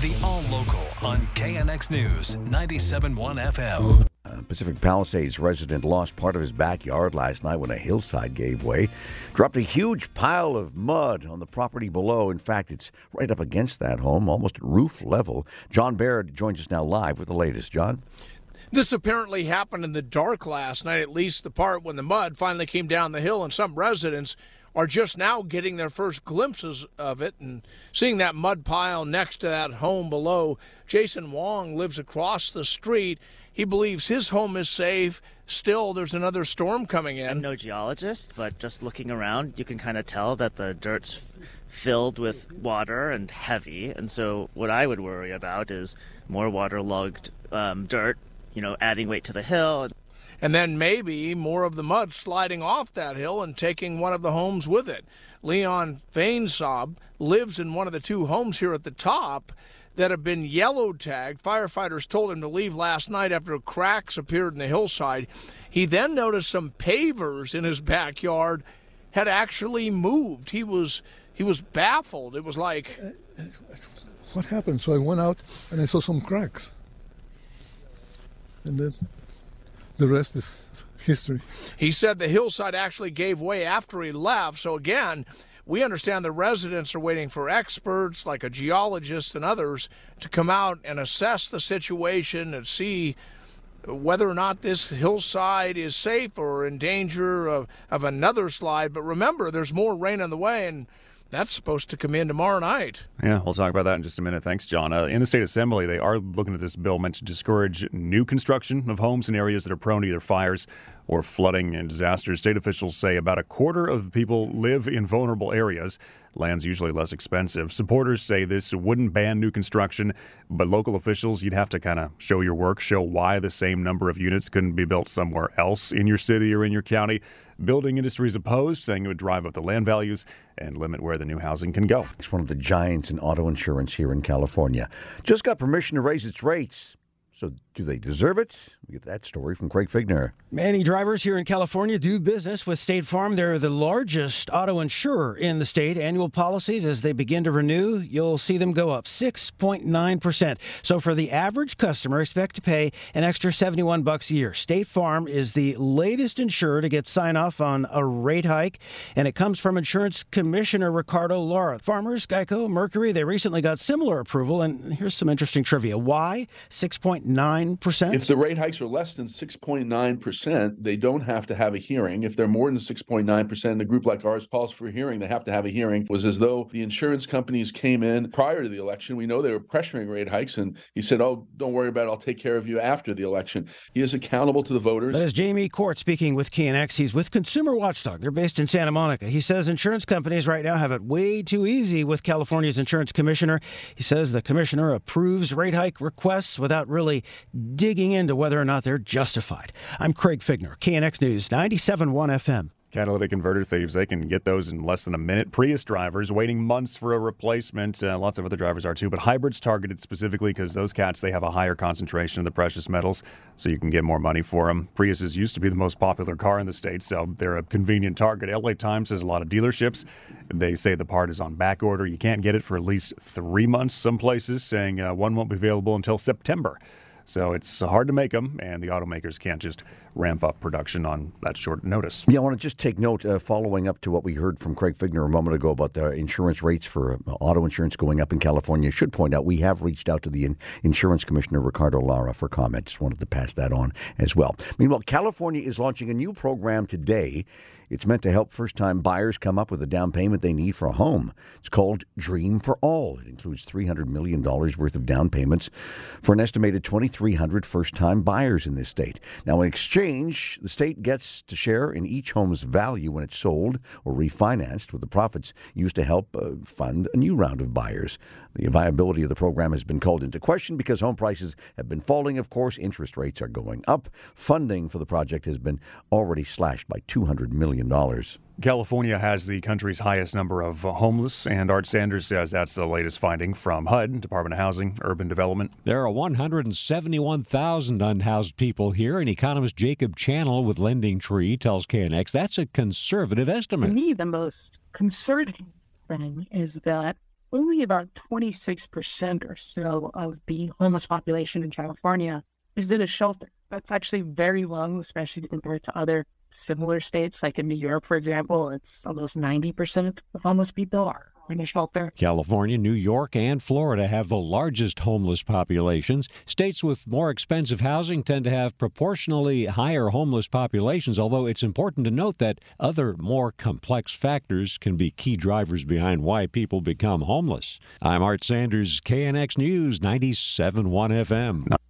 The All Local on KNX News 97.1 FM. Uh, Pacific Palisades resident lost part of his backyard last night when a hillside gave way. Dropped a huge pile of mud on the property below. In fact, it's right up against that home, almost at roof level. John Baird joins us now live with the latest. John? This apparently happened in the dark last night, at least the part when the mud finally came down the hill, and some residents are just now getting their first glimpses of it and seeing that mud pile next to that home below. Jason Wong lives across the street. He believes his home is safe. Still, there's another storm coming in. I'm no geologist, but just looking around, you can kind of tell that the dirt's filled with water and heavy. And so, what I would worry about is more waterlogged um, dirt, you know, adding weight to the hill. And then maybe more of the mud sliding off that hill and taking one of the homes with it. Leon Fainsob lives in one of the two homes here at the top that have been yellow tagged. Firefighters told him to leave last night after cracks appeared in the hillside. He then noticed some pavers in his backyard had actually moved. He was he was baffled. It was like uh, uh, what happened? So I went out and I saw some cracks. And then the rest is history. He said the hillside actually gave way after he left. So again, we understand the residents are waiting for experts like a geologist and others to come out and assess the situation and see whether or not this hillside is safe or in danger of, of another slide. But remember, there's more rain on the way, and that's supposed to come in tomorrow night. Yeah, we'll talk about that in just a minute. Thanks, John. Uh, in the state assembly, they are looking at this bill meant to discourage new construction of homes in areas that are prone to either fires or flooding and disasters. State officials say about a quarter of the people live in vulnerable areas. Land's usually less expensive. Supporters say this wouldn't ban new construction, but local officials, you'd have to kind of show your work, show why the same number of units couldn't be built somewhere else in your city or in your county. Building industry is opposed, saying it would drive up the land values and limit where the new housing can go. It's one of the giants in auto insurance here in California. Just got permission to raise its rates. So, do they deserve it? We get that story from Craig Fiegener. Many drivers here in California do business with State Farm. They're the largest auto insurer in the state. Annual policies, as they begin to renew, you'll see them go up 6.9%. So, for the average customer, expect to pay an extra 71 bucks a year. State Farm is the latest insurer to get sign off on a rate hike, and it comes from Insurance Commissioner Ricardo Lara. Farmers, Geico, Mercury, they recently got similar approval, and here's some interesting trivia. Why 6.9%? If the rate hikes are less than 6.9%, they don't have to have a hearing. If they're more than 6.9%, a group like ours calls for a hearing, they have to have a hearing. It was as though the insurance companies came in prior to the election. We know they were pressuring rate hikes, and he said, Oh, don't worry about it. I'll take care of you after the election. He is accountable to the voters. That is Jamie Court speaking with KNX. He's with Consumer Watchdog. They're based in Santa Monica. He says insurance companies right now have it way too easy with California's insurance commissioner. He says the commissioner approves rate hike requests without really digging into whether or not they're justified. I'm Craig Fiegener, KNX News, 97.1 FM. Catalytic converter thieves, they can get those in less than a minute. Prius drivers waiting months for a replacement. Uh, lots of other drivers are too, but hybrids targeted specifically because those cats, they have a higher concentration of the precious metals, so you can get more money for them. Priuses used to be the most popular car in the state, so they're a convenient target. LA Times has a lot of dealerships. They say the part is on back order. You can't get it for at least three months, some places, saying uh, one won't be available until September. So it's hard to make them, and the automakers can't just ramp up production on that short notice. Yeah, I want to just take note, uh, following up to what we heard from Craig Fiegener a moment ago about the insurance rates for uh, auto insurance going up in California. I should point out we have reached out to the in- insurance commissioner, Ricardo Lara, for comment. Just wanted to pass that on as well. Meanwhile, California is launching a new program today. It's meant to help first time buyers come up with a down payment they need for a home. It's called Dream for All. It includes $300 million worth of down payments for an estimated 23 300 first time buyers in this state. Now, in exchange, the state gets to share in each home's value when it's sold or refinanced, with the profits used to help uh, fund a new round of buyers. The viability of the program has been called into question because home prices have been falling, of course, interest rates are going up. Funding for the project has been already slashed by $200 million. California has the country's highest number of homeless, and Art Sanders says that's the latest finding from HUD, Department of Housing, Urban Development. There are 171,000 unhoused people here, and economist Jacob Channel with Lending Tree tells KNX that's a conservative estimate. To me, the most concerning thing is that only about 26% or so of the homeless population in California is in a shelter. That's actually very low, especially compared to other similar states, like in New York, for example, it's almost 90% of homeless people are in a shelter. California, New York, and Florida have the largest homeless populations. States with more expensive housing tend to have proportionally higher homeless populations, although it's important to note that other more complex factors can be key drivers behind why people become homeless. I'm Art Sanders, KNX News, 97.1 FM.